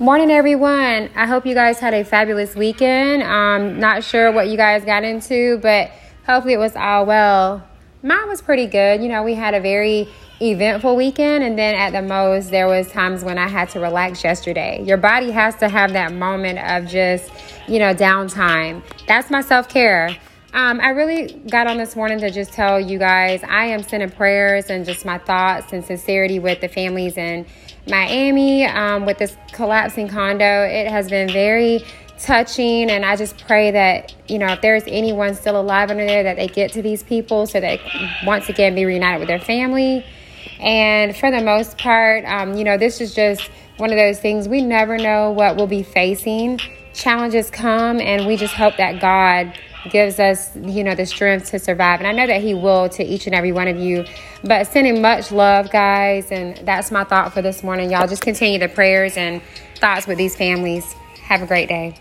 Morning, everyone. I hope you guys had a fabulous weekend. Um, not sure what you guys got into, but hopefully it was all well. Mine was pretty good. You know, we had a very eventful weekend, and then at the most, there was times when I had to relax yesterday. Your body has to have that moment of just, you know, downtime. That's my self care. Um, I really got on this morning to just tell you guys I am sending prayers and just my thoughts and sincerity with the families and Miami um, with this collapsing condo. It has been very touching, and I just pray that you know if there's anyone still alive under there, that they get to these people so they once again be reunited with their family. And for the most part, um, you know, this is just one of those things we never know what we'll be facing. Challenges come, and we just hope that God gives us, you know, the strength to survive. And I know that He will to each and every one of you. But sending much love, guys. And that's my thought for this morning. Y'all just continue the prayers and thoughts with these families. Have a great day.